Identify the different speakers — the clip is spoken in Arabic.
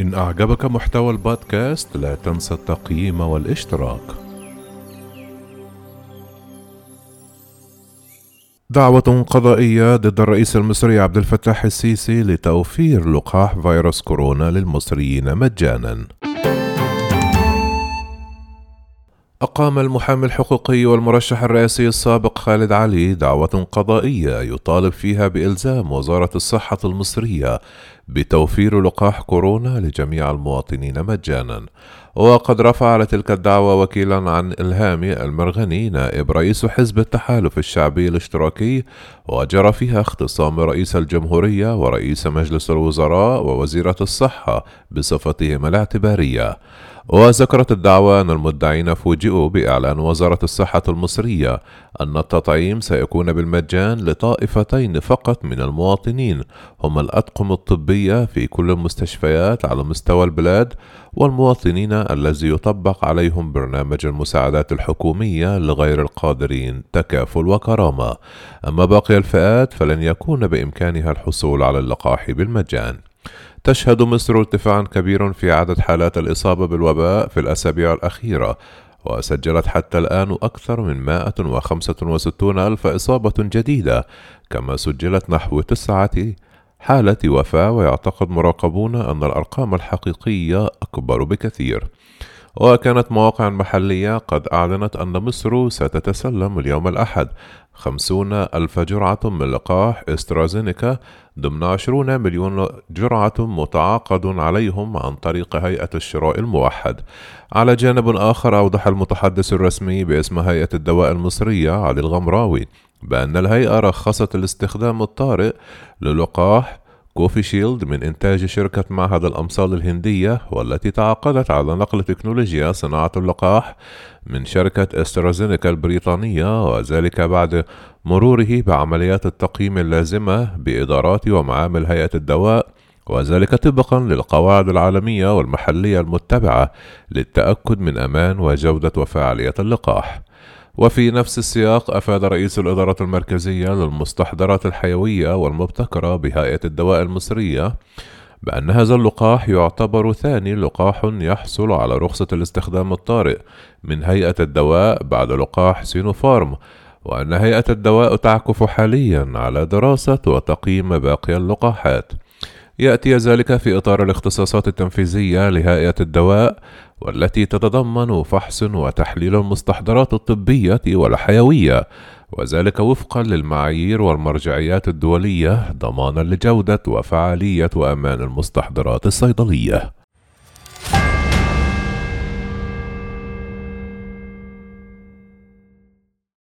Speaker 1: إن أعجبك محتوى البودكاست لا تنسى التقييم والاشتراك. دعوة قضائية ضد الرئيس المصري عبد الفتاح السيسي لتوفير لقاح فيروس كورونا للمصريين مجانا. أقام المحامي الحقوقي والمرشح الرئاسي السابق خالد علي دعوة قضائية يطالب فيها بإلزام وزارة الصحة المصرية بتوفير لقاح كورونا لجميع المواطنين مجانا. وقد رفع على تلك الدعوة وكيلا عن إلهامي المرغني نائب رئيس حزب التحالف الشعبي الاشتراكي وجرى فيها اختصام رئيس الجمهورية ورئيس مجلس الوزراء ووزيرة الصحة بصفتهما الاعتبارية. وذكرت الدعوة أن المدعين فوجئوا بإعلان وزارة الصحة المصرية أن التطعيم سيكون بالمجان لطائفتين فقط من المواطنين هما الأطقم الطبية في كل المستشفيات على مستوى البلاد والمواطنين الذي يطبق عليهم برنامج المساعدات الحكومية لغير القادرين تكافل وكرامة. أما باقي الفئات فلن يكون بإمكانها الحصول على اللقاح بالمجان. تشهد مصر ارتفاعا كبيرا في عدد حالات الإصابة بالوباء في الأسابيع الأخيرة وسجلت حتى الآن أكثر من 165 ألف إصابة جديدة كما سجلت نحو تسعة حالة وفاة ويعتقد مراقبون أن الأرقام الحقيقية أكبر بكثير. وكانت مواقع محلية قد أعلنت أن مصر ستتسلم اليوم الأحد. خمسون ألف جرعة من لقاح إسترازينيكا ضمن عشرون مليون جرعة متعاقد عليهم عن طريق هيئة الشراء الموحد. على جانب آخر أوضح المتحدث الرسمي باسم هيئة الدواء المصرية علي الغمراوي. بأن الهيئة رخصت الاستخدام الطارئ للقاح كوفي شيلد من إنتاج شركة معهد الأمصال الهندية والتي تعاقدت على نقل تكنولوجيا صناعة اللقاح من شركة إسترازينيكا البريطانية وذلك بعد مروره بعمليات التقييم اللازمة بإدارات ومعامل هيئة الدواء وذلك طبقا للقواعد العالمية والمحلية المتبعة للتأكد من أمان وجودة وفاعلية اللقاح. وفي نفس السياق أفاد رئيس الإدارة المركزية للمستحضرات الحيوية والمبتكرة بهيئة الدواء المصرية بأن هذا اللقاح يعتبر ثاني لقاح يحصل على رخصة الاستخدام الطارئ من هيئة الدواء بعد لقاح سينوفارم وأن هيئة الدواء تعكف حاليا على دراسة وتقييم باقي اللقاحات. يأتي ذلك في إطار الاختصاصات التنفيذية لهيئة الدواء والتي تتضمن فحص وتحليل المستحضرات الطبية والحيوية وذلك وفقا للمعايير والمرجعيات الدولية ضمانا لجودة وفعالية وأمان المستحضرات الصيدلية.